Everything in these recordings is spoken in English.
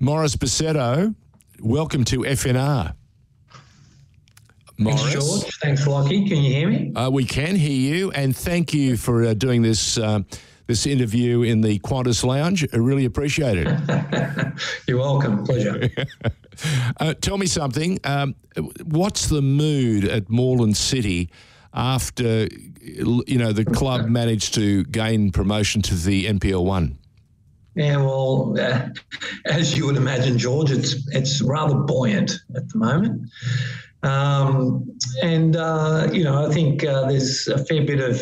Morris Bassetto, welcome to FNR. Morris. Thanks, George. Thanks, Lockie. Can you hear me? Uh, we can hear you, and thank you for uh, doing this uh, this interview in the Qantas Lounge. I really appreciate it. You're welcome. Pleasure. Uh, tell me something. Um, what's the mood at Moreland City after you know the club managed to gain promotion to the NPL one? Yeah, well, uh, as you would imagine, George, it's it's rather buoyant at the moment. Um, and, uh, you know, I think uh, there's a fair bit of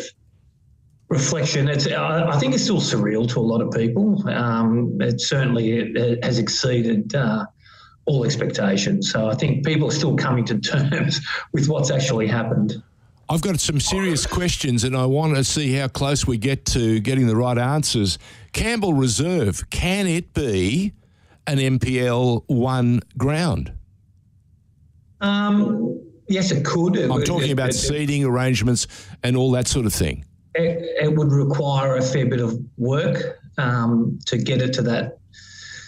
reflection. It's, I think it's still surreal to a lot of people. Um, it certainly it has exceeded uh, all expectations. So I think people are still coming to terms with what's actually happened. I've got some serious questions, and I want to see how close we get to getting the right answers. Campbell Reserve, can it be an NPL one ground? Um, yes, it could. It I'm talking it, about it, seating arrangements and all that sort of thing. It, it would require a fair bit of work um, to get it to that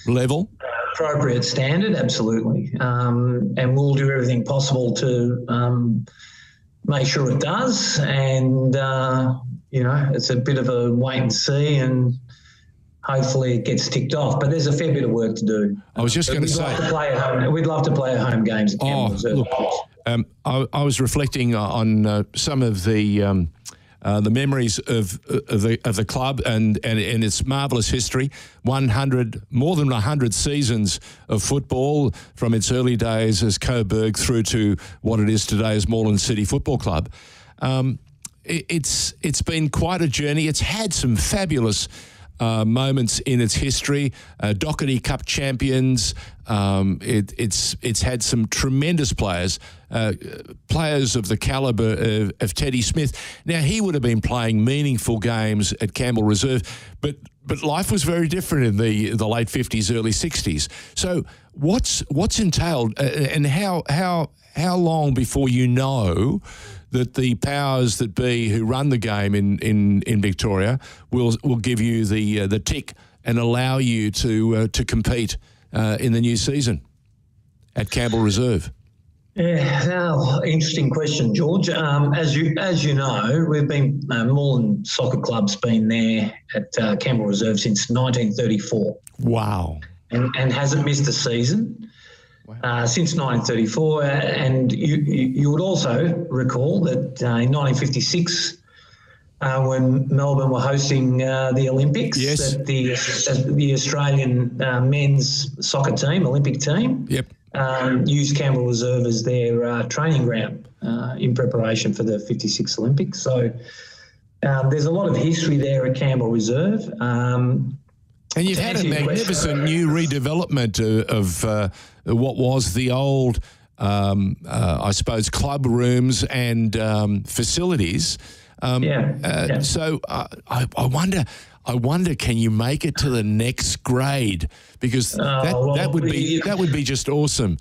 level appropriate standard. Absolutely, um, and we'll do everything possible to um, make sure it does. And uh, you know, it's a bit of a wait and see and hopefully it gets ticked off. But there's a fair bit of work to do. I was just going to say, love to play at home. We'd love to play at home games. At oh, look, um, I, I, was reflecting on uh, some of the. Um, uh, the memories of, of the of the club and, and, and its marvellous history. 100, more than 100 seasons of football from its early days as Coburg through to what it is today as Moreland City Football Club. Um, it, it's it's been quite a journey. It's had some fabulous uh, moments in its history. Uh, Dockerty Cup champions. Um, it, it's it's had some tremendous players, uh, players of the caliber of, of, Teddy Smith. Now he would have been playing meaningful games at Campbell Reserve, but but life was very different in the the late fifties, early sixties. So what's what's entailed, uh, and how how how long before you know? That the powers that be who run the game in, in, in Victoria will will give you the uh, the tick and allow you to uh, to compete uh, in the new season at Campbell Reserve? Yeah, well, interesting question, George. Um, as you as you know, we've been uh, Moreland Soccer Club's been there at uh, Campbell Reserve since 1934. Wow! And, and hasn't missed a season uh, since 1934. And you, you would also recall that uh, in 1956, uh, when Melbourne were hosting uh, the Olympics, yes. that the, the Australian uh, men's soccer team, Olympic team, yep. um, used Campbell Reserve as their uh, training ground in preparation for the 56 Olympics. So um, there's a lot of history there at Campbell Reserve. Um, and you've had a magnificent new redevelopment of, of what was the old, um, uh, I suppose, club rooms and um, facilities. Um, yeah, uh, yeah, So uh, I, I, wonder. I wonder, can you make it to the next grade? Because oh, that, well, that would be that would be just awesome.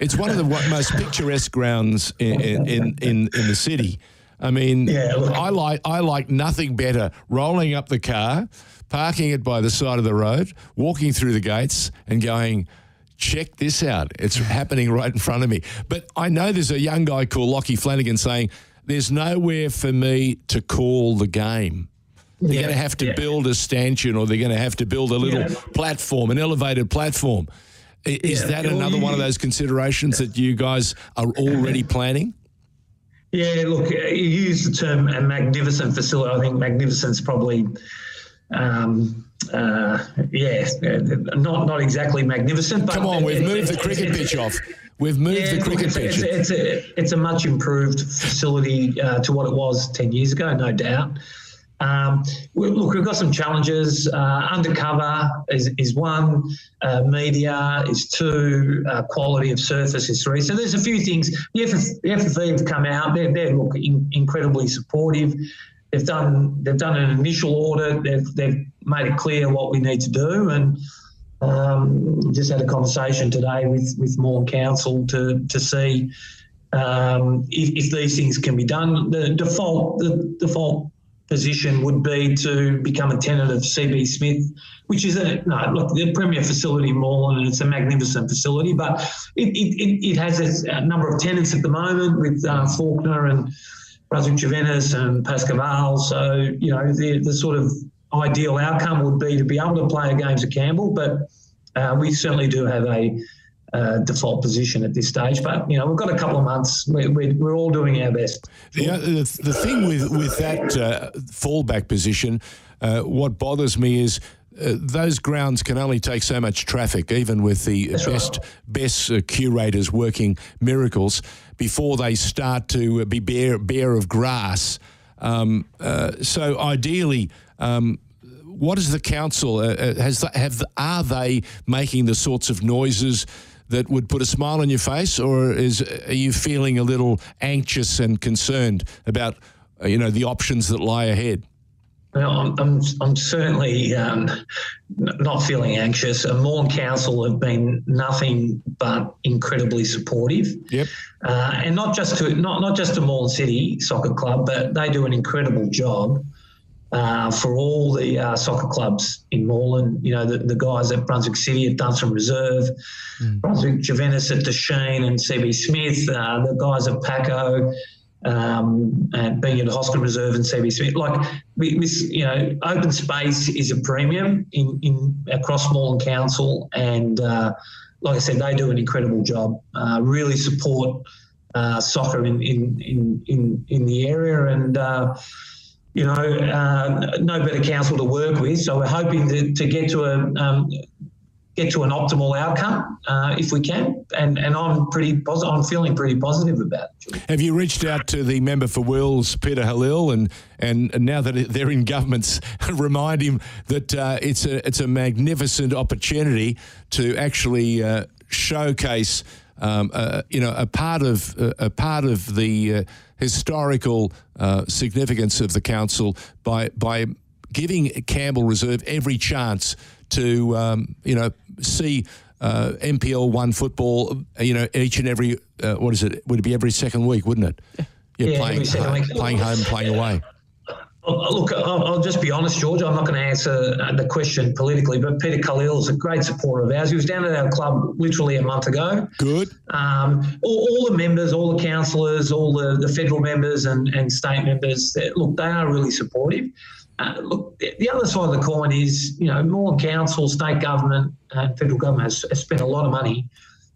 It's one of the most picturesque grounds in in, in, in the city. I mean, yeah, I like I like nothing better rolling up the car, parking it by the side of the road, walking through the gates, and going check this out. It's happening right in front of me. But I know there's a young guy called Lockie Flanagan saying, there's nowhere for me to call the game. They're yeah, going to have to yeah. build a stanchion or they're going to have to build a little yeah. platform, an elevated platform. Is that another one of those considerations that you guys are already planning? Yeah, look, you use the term a magnificent facility. I think magnificent's probably um, uh, yeah, not not exactly magnificent. But Come on, we've moved the cricket pitch off. We've moved yeah, the cricket it's, pitch. It's, it's, a, it's a much improved facility uh, to what it was 10 years ago, no doubt. Um, we, look, we've got some challenges. Uh, undercover is, is one, uh, media is two, uh, quality of surface is three. So there's a few things. The, FF, the FFV have come out. They're, they're look, in, incredibly supportive. They've done they've done an initial audit. They've they've made it clear what we need to do, and um, just had a conversation today with with Moreland Council to to see um, if, if, these things can be done. The default the default position would be to become a tenant of CB Smith, which is a no, look the premier facility in Moreland, and it's a magnificent facility, but it, it, it has a number of tenants at the moment with uh, Fawkner and Brunswick Juventus and Pascoe Vale. So you know the the sort of ideal outcome would be to be able to play games at Campbell, but uh, we certainly do have a uh, default position at this stage. But you know, we've got a couple of months. We're, we're, we're all doing our best. The, the, the thing with with that uh, fallback position, uh, what bothers me is. Uh, those grounds can only take so much traffic, even with the That's best right. best uh, curators working miracles, before they start to be bare bare of grass. Um, uh, so ideally, um, what is the council uh, uh, has the, have are they making the sorts of noises that would put a smile on your face, or is are you feeling a little anxious and concerned about uh, you know the options that lie ahead? Well, I'm, I'm, I'm certainly um, not feeling anxious. Uh, Moreland Council have been nothing but incredibly supportive, Yep. uh, and not just to not not just to Moreland City Soccer Club, but they do an incredible job uh, for all the uh, soccer clubs in Moreland. You know, the, the guys at Brunswick City at Dunstan Reserve, Brunswick Juventus at De Chene and CB Smith, uh, the guys at Paco. Um, and being at Hosken Reserve and CB Smith, like we, we, you know, open space is a premium in, in across Moreland Council, and uh, like I said, they do an incredible job. Uh, really support uh, soccer in, in in in in the area, and uh, you know, uh, no better council to work with. So we're hoping to, to get to a um, get to an optimal outcome uh, if we can, and and I'm pretty positive. I'm feeling pretty positive about it. Have you reached out to the member for Wills, Peter Khalil, and and now that they're in governments, remind him that uh, it's a it's a magnificent opportunity to actually uh, showcase. Um, uh, you know, a part of uh, a part of the uh, historical uh, significance of the council by by giving Campbell Reserve every chance to um, you know see uh, NPL one football. You know, each and every uh, what is it? Would it be every second week? Wouldn't it? Yeah, Yeah, playing every second home, week. playing home, playing away. Look, I'll, I'll just be honest, George. I'm not going to answer the question politically, but Peter Khalil is a great supporter of ours. He was down at our club literally a month ago. Good. Um, all, all the members, all the councillors, all the, the federal members and, and state members, look, they are really supportive. Uh, look, the the other side of the coin is, you know, Moreland Council, state government, and federal government has, has spent a lot of money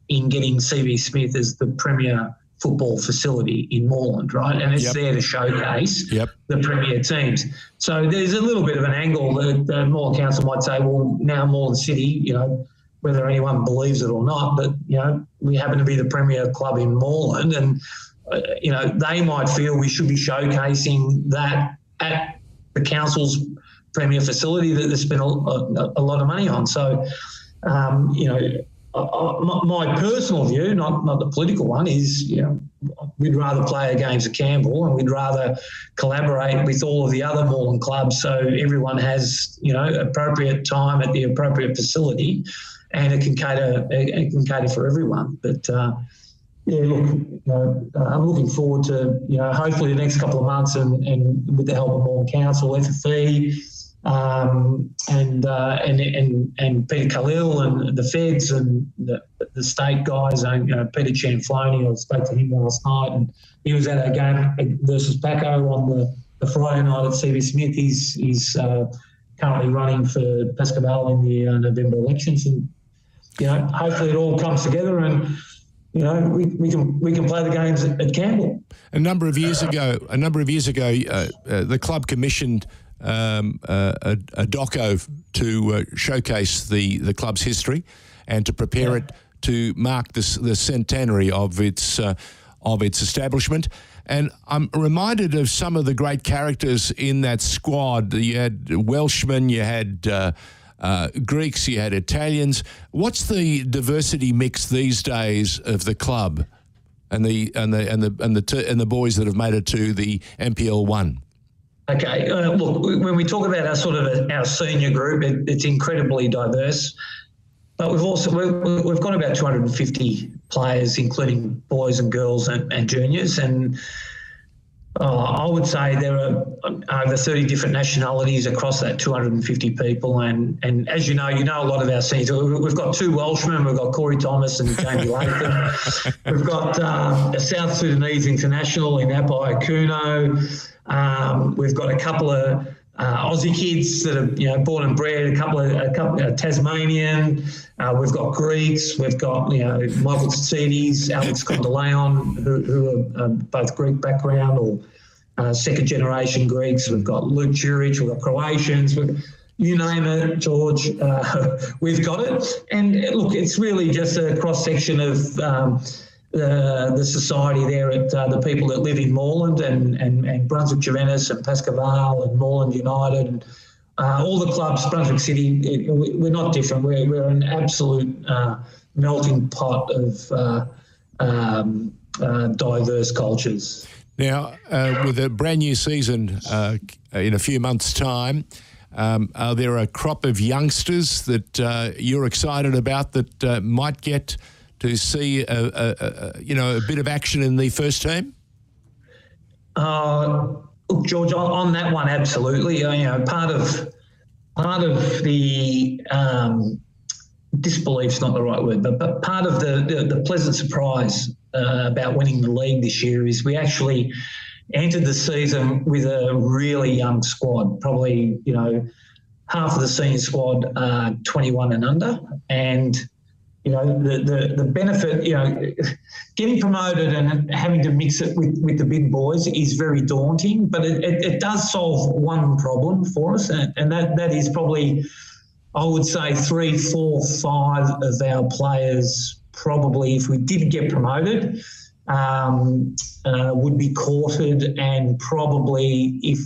in getting CB Smith as the premier football facility in Moreland, right? And it's Yep. there to showcase Yep. The premier teams. So there's a little bit of an angle that the Moreland Council might say, well, now Moreland City, you know, whether anyone believes it or not, but you know, we happen to be the premier club in Moreland, and uh, you know, they might feel we should be showcasing that at the council's premier facility that they spent a, a, a lot of money on. So, um, you know. I- my- personal view, not not the political one, is you know we'd rather play at Campbell and we'd rather collaborate with all of the other Moreland clubs so everyone has you know appropriate time at the appropriate facility, and it can cater it can cater for everyone. But uh, yeah, look, you know, uh, I'm looking forward to you know hopefully the next couple of months and, and with the help of Moreland Council, FFV, um, and, uh, and and and Peter Khalil and the Feds and the, the state guys, and you know, Peter Cianflone. I spoke to him last night, and he was at a game versus Paco on the, the Friday night at CB Smith. He's he's uh, currently running for Pascoe Vale in the uh, November elections, and you know, hopefully it all comes together and. You know, we, we can we can play the games at, at Campbell. A number of years ago, a number of years ago, uh, uh, the club commissioned um, uh, a, a doco to uh, showcase the, the club's history and to prepare Yeah. it to mark the, s- the centenary of its uh, of its establishment. And I'm reminded of some of the great characters in that squad. You had Welshmen, you had uh, uh, Greeks, you had Italians. What's the diversity mix these days of the club? and the and the and the and the t- and the boys that have made it to the NPL one. Okay, uh, look, when we talk about our sort of our senior group, it, it's incredibly diverse. But we've also we've, we've got about 250 players, including boys and girls and, and juniors. And Oh, I would say there are over 30 different nationalities across that 250 people. And, and as you know, you know a lot of our seniors. We've got two Welshmen. We've got Corey Thomas and Jamie Latham. we've got uh, a South Sudanese international in Apai Kuno. Um, we've got a couple of uh, Aussie kids that are you know born and bred, a couple of a couple of Tasmanian. Uh, we've got Greeks. We've got you know Michael Tsidis, Alex Kondeleon, who, who are um, both Greek background or uh, second generation Greeks. We've got Luke Juric. We've got Croatians. We've, you name it, George, uh, we've got it. And look, it's really just a cross section of. Um, the, the society there at uh, the people that live in Moreland and, and, and Brunswick Juventus and Pascoe and Moreland United and uh, all the clubs, Brunswick City, it, we're not different. We're, we're an absolute uh, melting pot of uh, um, uh, diverse cultures. Now, uh, with a brand new season in a few months' time, um, are there a crop of youngsters that you're excited about that might get – to see a, a, a, you know a bit of action in the first team? Uh, look, George, on, that one, absolutely. You know, part of part of the um, disbelief's not the right word, but, but part of the, the, the pleasant surprise uh, about winning the league this year is we actually entered the season with a really young squad, probably you know half of the senior squad are 21 and under, and you know, the, the, the benefit, you know, getting promoted and having to mix it with, with the big boys is very daunting, but it, it, it does solve one problem for us, and, and that, that is probably, I would say, three, four, five of our players probably, if we did get promoted, um, uh, would be courted and probably, if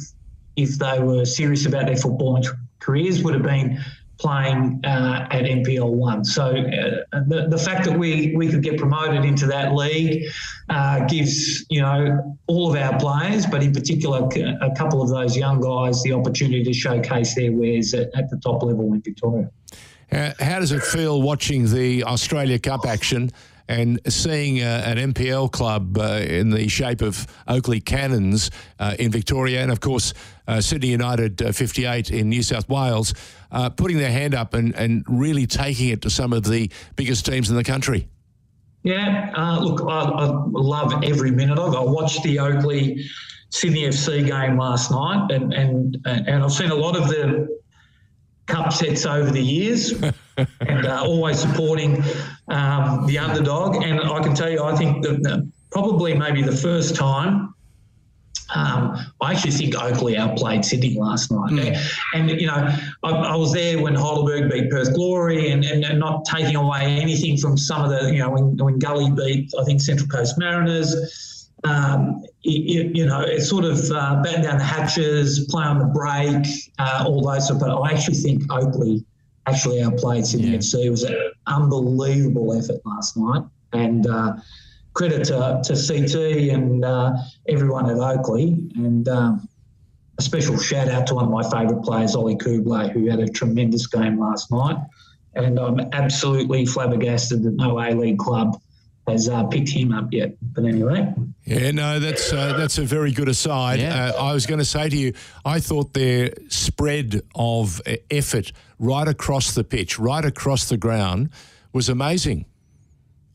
if they were serious about their football careers, would have been playing uh, at NPL one. So uh, the, the fact that we, we could get promoted into that league uh, gives you know all of our players, but in particular a couple of those young guys, the opportunity to showcase their wares at, at the top level in Victoria. Uh, how does it feel watching the Australia Cup action? And seeing uh, an NPL club uh, in the shape of Oakleigh Cannons uh, in Victoria, and of course uh, Sydney United uh, 58 in New South Wales, uh, putting their hand up and, and really taking it to some of the biggest teams in the country. Yeah, look, I, I, love every minute of it. I watched the Oakleigh Sydney FC game last night, and and and I've seen a lot of the cup sets over the years and uh, always supporting um, the underdog. And I can tell you, I think that probably maybe the first time. Um, I actually think Oakleigh outplayed Sydney last night. Mm. And, you know, I, I, was there when Heidelberg beat Perth Glory and, and, and, not taking away anything from some of the, you know, when, when Gully beat, I think, Central Coast Mariners um, you, you, know, it's sort of uh, batten down the hatches, play on the break, uh, all those sort of. But I actually think Oakleigh actually outplayed Sydney yeah. FC. It was an unbelievable effort last night, and uh, credit to, to CT and uh, everyone at Oakleigh, and um, a special shout out to one of my favourite players, Ollie Kublé, who had a tremendous game last night. And I'm absolutely flabbergasted that no A League club has uh, picked him up yet. But anyway. Yeah, no, that's uh, that's a very good aside. Yeah. Uh, I was going to say to you, I thought their spread of uh, effort right across the pitch, right across the ground, was amazing.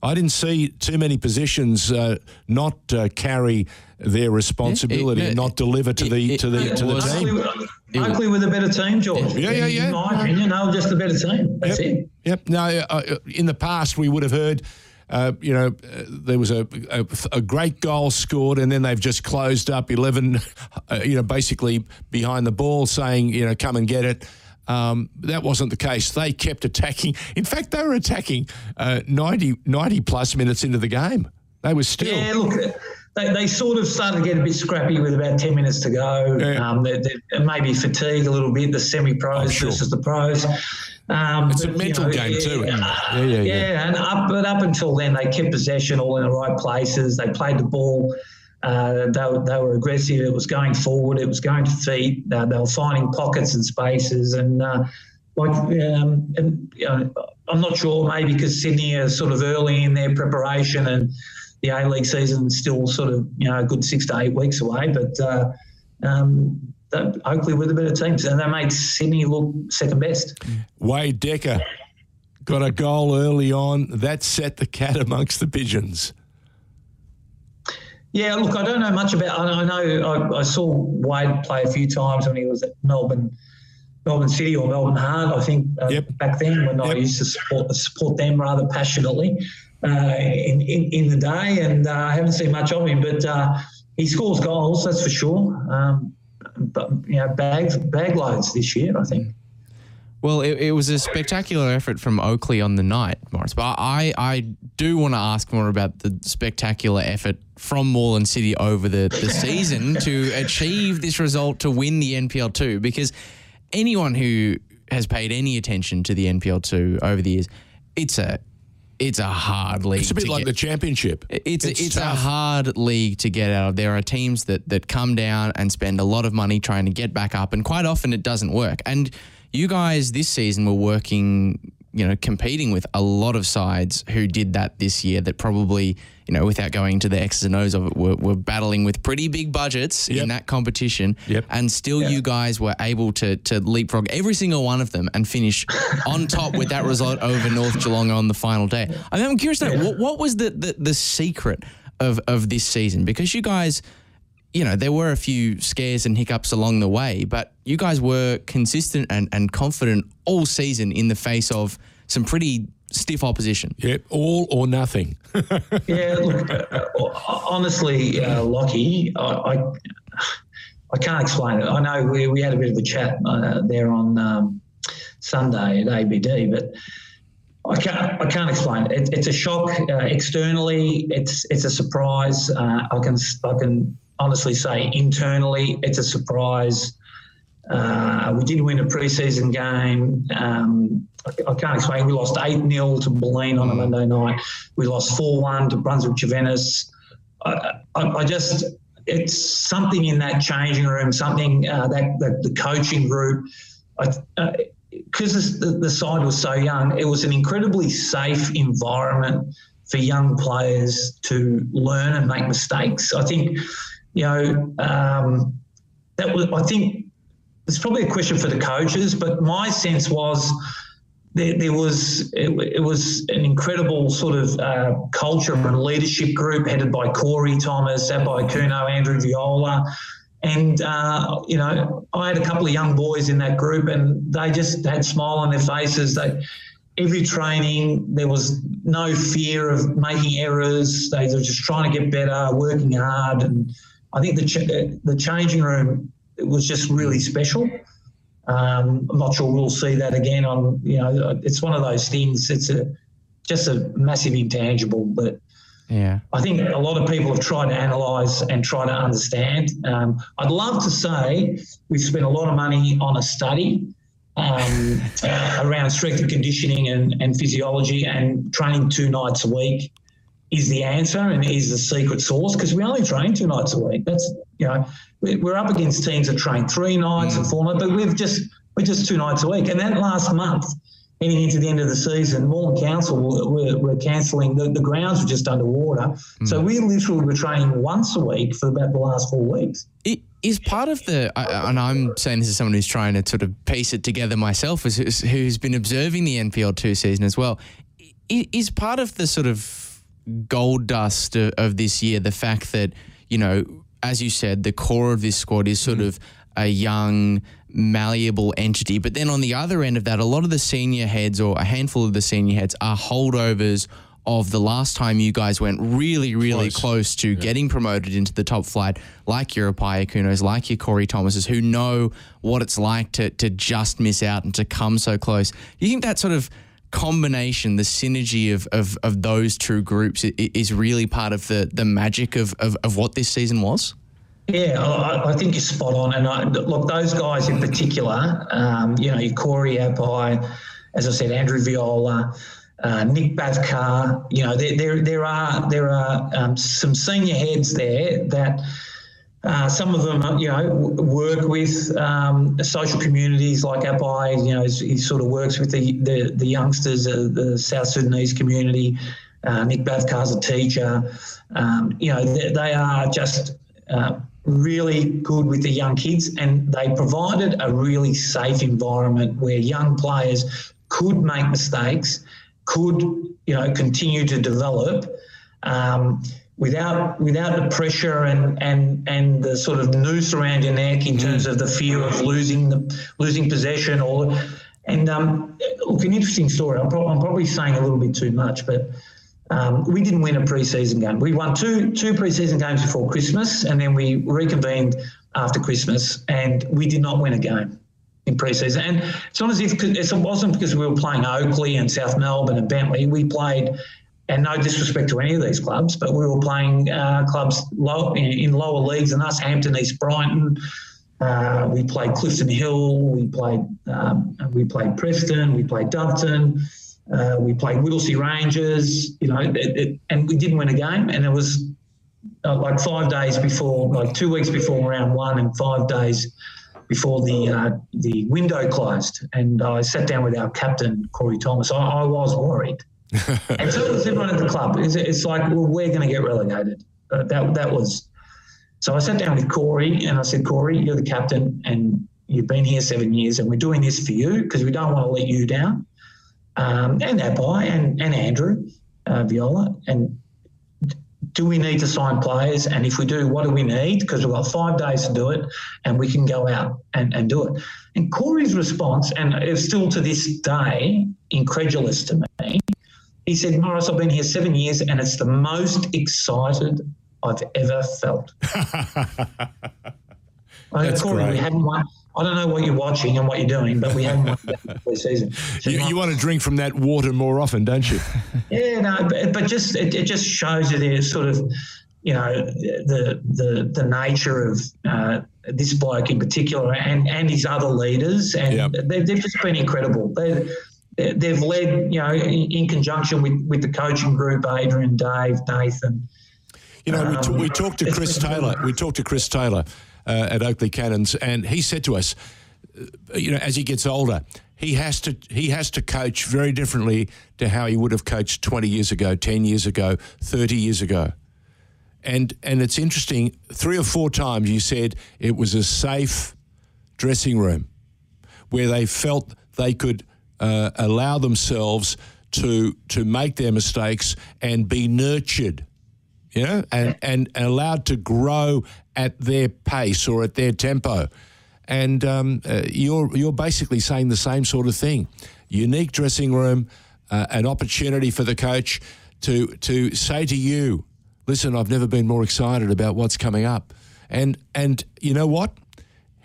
I didn't see too many positions uh, not uh, carry their responsibility it, it, not deliver to the it, to the to the team. Oakleigh with a better team, George. Yeah, yeah, yeah. In my opinion, no, just a better team. That's yep. it. Yep. No, uh, in the past we would have heard uh, you know, uh, there was a, a, a, great goal scored, and then they've just closed up 11, uh, you know, basically behind the ball saying, you know, come and get it. Um, that wasn't the case. They kept attacking. In fact, they were attacking uh, 90, 90 plus minutes into the game. They were still. Yeah, look, they, they sort of started to get a bit scrappy with about 10 minutes to go. Yeah. Um, they, they maybe fatigue a little bit, the semi pros sure. versus the pros. Um, it's but, a mental you know, game too. Yeah, yeah, yeah, yeah. And up, but up until then, they kept possession all in the right places. They played the ball. Uh, they, they were aggressive. It was going forward. It was going to feet. Uh, they were finding pockets and spaces. And uh, like, um, and, you know, I'm not sure. Maybe because Sydney are sort of early in their preparation, and the A League season is still sort of you know a good six to eight weeks away, but. Uh, um, hopefully with a bit of teams, and they made Sydney look second best. Wade Decker got a goal early on. That set the cat amongst the pigeons. Yeah, look, I don't know much about. I know I, I, saw Wade play a few times when he was at Melbourne, Melbourne City or Melbourne Heart. I think uh, yep. back then when yep. I used to support support them rather passionately uh, in, in, in the day, and uh, I haven't seen much of him, but uh, he scores goals, that's for sure. Um, you know, bags bag loads this year, I think. Well, it, it, was a spectacular effort from Oakleigh on the night, Morris. But I, I do want to ask more about the spectacular effort from Moreland City over the, the season to achieve this result to win the NPL 2 because anyone who has paid any attention to the NPL 2 over the years, it's a it's a hard league. It's a bit like get, the championship. It's it's, it's a hard league to get out of. There are teams that that come down and spend a lot of money trying to get back up, and quite often it doesn't work. And you guys this season were working, you know, competing with a lot of sides who did that this year that probably, you know, without going to the X's and O's of it, were, were battling with pretty big budgets yep. in that competition. Yep. And still yep. you guys were able to to leapfrog every single one of them and finish on top with that result over North Geelong on the final day. I mean, I'm curious to know, what, what was the, the, the secret of, of this season? Because you guys – you know, there were a few scares and hiccups along the way, but you guys were consistent and, and confident all season in the face of some pretty stiff opposition. Yep, all or nothing. yeah, look, uh, honestly, uh, Lockie, I, I, I, can't explain it. I know we, we had a bit of a chat uh, there on um, Sunday at ABD, but I can't, I can't explain it. it it's a shock uh, externally. It's it's a surprise. Uh, I can I can honestly say internally, it's a surprise. Uh, we did win a preseason game. Um, I, I, can't explain. We lost 8 0 to Bulleen on a Monday night. We lost 4 1 to Brunswick Juventus. I, I, I, just, it's something in that changing room, something uh, that, that, the coaching group, because uh, the, the side was so young, it was an incredibly safe environment for young players to learn and make mistakes. I think you know, um, that was, I think it's probably a question for the coaches, but my sense was there, there was, it, it, was an incredible sort of uh, culture and leadership group headed by Corey Thomas, Abai Kuno, Andrew Viola. And, uh, you know, I had a couple of young boys in that group and they just had smile on their faces. They, every training, there was no fear of making errors. They were just trying to get better, working hard and, I think the ch- the changing room was just really special. Um, I'm not sure we'll see that again. On you know, it's one of those things. It's a just a massive intangible, but yeah, I think a lot of people have tried to analyse and try to understand. Um, I'd love to say we've spent a lot of money on a study um, uh, around strength and conditioning and, and physiology and training two nights a week is the answer and is the secret sauce because we only train two nights a week. That's you know we're up against teams that train three nights and four nights, but we've just we're just two nights a week. And that last month, heading into the end of the season, Moreland Council were, were cancelling. The, the grounds were just underwater, mm. so we literally were training once a week for about the last four weeks. It is part of the, and I'm saying this as someone who's trying to sort of piece it together myself, who's been observing the NPL two season as well. Is part of the sort of gold dust of, of this year the fact that you know as you said the core of this squad is sort mm. of a young malleable entity but then on the other end of that a lot of the senior heads or a handful of the senior heads are holdovers of the last time you guys went really, really close, close to yeah. getting promoted into the top flight, like your Apaya Kunos, like your Corey Thomases, who know what it's like to to just miss out and to come so close. Do you think that sort of combination, the synergy of, of, of those two groups is really part of the, the magic of, of, of what this season was? Yeah, I, I, think you're spot on. And I, look, those guys in particular, um, you know, Corey Apai, as I said, Andrew Viola, uh, Nick Bavkar, you know, there, there, there are there are um, some senior heads there that uh, some of them, uh, you know, work with um, social communities like Abai. You know, he sort of works with the the, the youngsters, uh, the South Sudanese community. Uh, Nick Bavkar's a teacher. Um, you know, they, they are just uh, really good with the young kids, and they provided a really safe environment where young players could make mistakes, could you know continue to develop. Um, without without the pressure and and and the sort of noose around your neck in terms of the fear of losing the losing possession or and um, look an interesting story. I'm, pro- I'm probably saying a little bit too much, but um, we didn't win a preseason game. We won two two preseason games before Christmas, and then we reconvened after Christmas, and we did not win a game in preseason. And it's not as if it wasn't because we were playing Oakleigh and South Melbourne and Bentleigh We played, and no disrespect to any of these clubs, but we were playing uh, clubs low, in lower leagues than us, Hampton, East Brighton. Uh, we played Clifton Hill. We played um, we played Preston. We played Doveton. Uh, we played Whittlesea Rangers, you know, it, it, and we didn't win a game. And it was uh, like five days before, like two weeks before round one, and five days before the uh, the window closed. And I sat down with our captain Corey Thomas. I, I was worried, and so was everyone at the club. It's, it's like, well, we're going to get relegated. Uh, that that was. So I sat down with Corey and I said, Corey, you're the captain, and you've been here seven years, and we're doing this for you because we don't want to let you down um, and Abai and, and Andrew uh, Viola. And do we need to sign players? And if we do, what do we need? Because we've got five days to do it and we can go out and, and do it. And Corey's response, and it's still to this day incredulous to me, he said, Morris, I've been here seven years and it's the most excited I've ever felt. That's great. we haven't won. I don't know what you're watching and what you're doing, but we haven't won the season. So You, you want to drink from that water more often, don't you? yeah, no, but, but just it, it just shows you there's sort of, you know, the the the nature of uh, this bloke in particular and and his other leaders, and Yep. they've, they've just been incredible. They- they've led, you know, in, conjunction with with the coaching group, Adrian, Dave, Nathan. You know, we, t- Um, we talked to Chris Taylor. We talked to Chris Taylor uh, at Oakleigh Cannons, and he said to us, uh, you know, as he gets older, he has to he has to coach very differently to how he would have coached twenty years ago, ten years ago, thirty years ago. And and it's interesting. Three or four times you said it was a safe dressing room where they felt they could uh, allow themselves to to make their mistakes and be nurtured know, and, and allowed to grow at their pace or at their tempo. And um, uh, you're you're basically saying the same sort of thing. Unique dressing room, uh, an opportunity for the coach to to say to you, "Listen, I've never been more excited about what's coming up." And and you know what?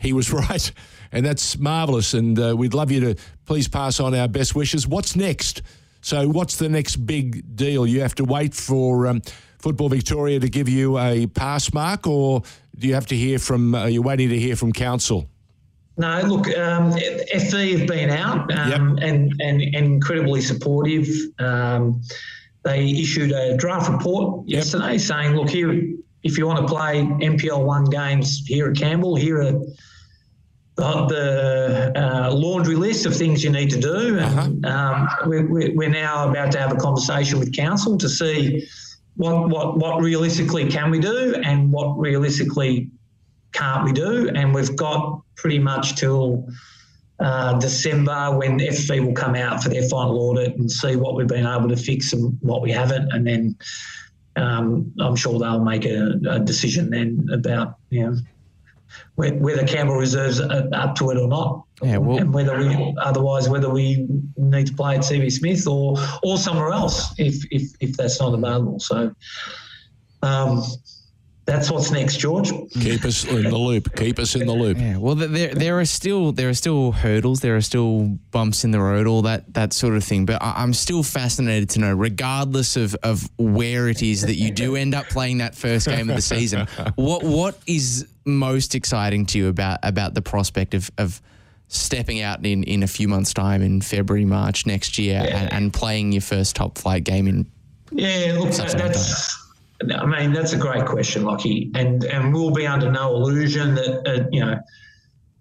He was right, and that's marvelous. And uh, we'd love you to please pass on our best wishes. What's next? So, what's the next big deal? You have to wait for um, Football Victoria to give you a pass mark, or do you have to hear from? Uh, you're waiting to hear from council. No, look, um, FV have been out um, and, and and incredibly supportive. Um, they issued a draft report yesterday saying, look, here, if you want to play NPL one games here at Campbell, here are the, the uh, laundry list of things you need to do. And um, we're, we're we're now about to have a conversation with council to see what, what, what realistically can we do and what realistically can't we do? And we've got pretty much till uh, December when FV will come out for their final audit and see what we've been able to fix and what we haven't, and then um, I'm sure they'll make a, a decision then about you know whether Campbell reserves are up to it or not. Yeah, well- and whether we otherwise whether we need to play at CB Smith or or somewhere else if if if that's not available. So. Um, that's what's next, George. Keep us in the loop. Keep us in the loop. Yeah, well, there there are still there are still hurdles, there are still bumps in the road, all that that sort of thing. But I, I'm still fascinated to know, regardless of of where it is that you do end up playing that first game of the season, what what is most exciting to you about about the prospect of of stepping out in in a few months' time in February, March next year, and, and playing your first top flight game in Yeah, look, Such that, a long that's. I mean, that's a great question, Lockie, and and we'll be under no illusion that uh, you know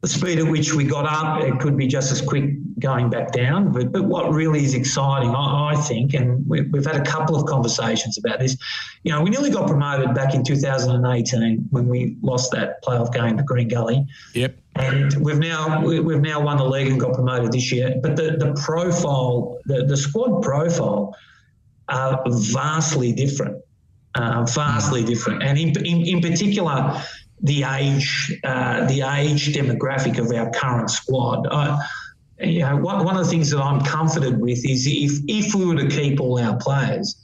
the speed at which we got up, it could be just as quick going back down. But, but what really is exciting, I, I think, and we, we've had a couple of conversations about this, you know, we nearly got promoted back in 2018 when we lost that playoff game to Green Gully. Yep. And we've now we've now won the league and got promoted this year. But the, the profile, the, the squad profile, are vastly different, uh, vastly different. And in, in, in particular, the age uh, the age demographic of our current squad. You know, one, of the things that I'm comforted with is if if we were to keep all our players,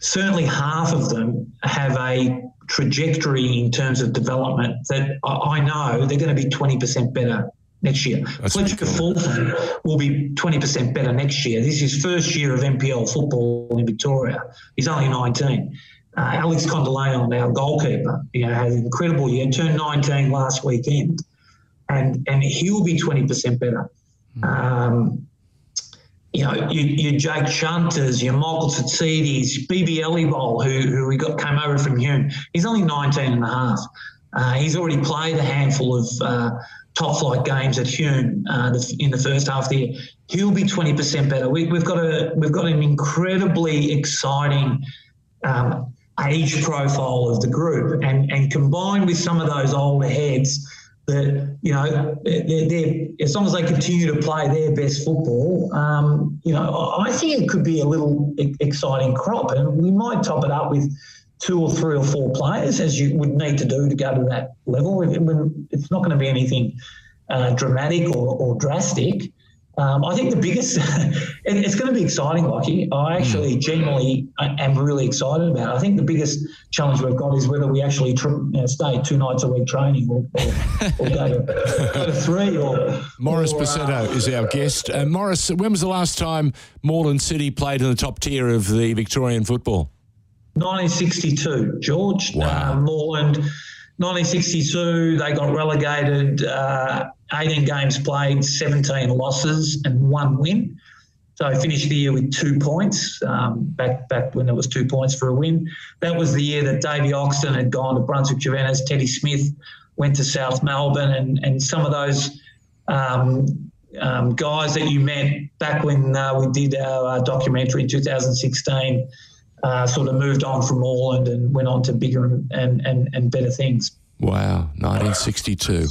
certainly half of them have a trajectory in terms of development that I know they're going to be 20% better next year. That's Fletcher cool. Fulton will be 20% better next year. This is his first year of NPL football in Victoria. He's only 19. Uh, Alex Condeleon, our goalkeeper, you know, had an incredible year. Turned 19 last weekend, and and he'll be 20% better. Mm. Um, you know, your, your Jake Shunters, your Michael Tsitsidis, BB Elibol, who, who we got came over from Hume. He's only 19 and a half. Uh, he's already played a handful of uh, top flight games at Hume uh, in the first half of the year. He'll be 20% better. We, have got a we've got an incredibly exciting um, age profile of the group, and and combined with some of those older heads that you know they're, they're, as long as they continue to play their best football, um, you know I think it could be a little exciting crop, and we might top it up with two or three or four players as you would need to do to go to that level. It's not going to be anything uh, dramatic or, or drastic. Um, I think the biggest, it's going to be exciting, Lockie. I actually mm. genuinely am really excited about it. I think the biggest challenge we've got is whether we actually tr- you know, stay two nights a week training or, or, or go, to, go, to, three. Or Morris or, uh, is our guest. Uh, Morris, when was the last time Moreland City played in the top tier of the Victorian football? 1962, George. Wow. Uh, Moreland, 1962, they got relegated. Uh, 18 games played, 17 losses, and one win. So I finished the year with two points, um, back back when there was two points for a win. That was the year that Davey Oxton had gone to Brunswick Juventus, Teddy Smith went to South Melbourne, and, and some of those um, um, guys that you met back when uh, we did our uh, documentary in 2016 uh, sort of moved on from Moreland and went on to bigger and, and, and better things. Wow, 1962.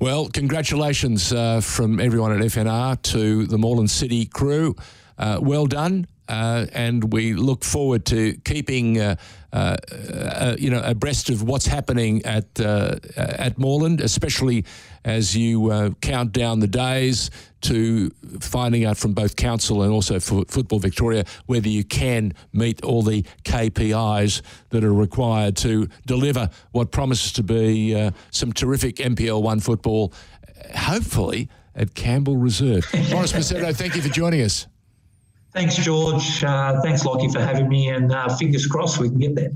Well, congratulations uh, from everyone at FNR to the Moreland City crew. Uh, well done. Uh, and we look forward to keeping, uh, uh, uh, you know, abreast of what's happening at at Moreland, especially as you count down the days to finding out from both council and also for Football Victoria whether you can meet all the KPIs that are required to deliver what promises to be some terrific NPL one football, hopefully at Campbell Reserve. Morris Macetto, thank you for joining us. Thanks, George. Uh, thanks, Lockie, for having me, and uh, fingers crossed we can get there.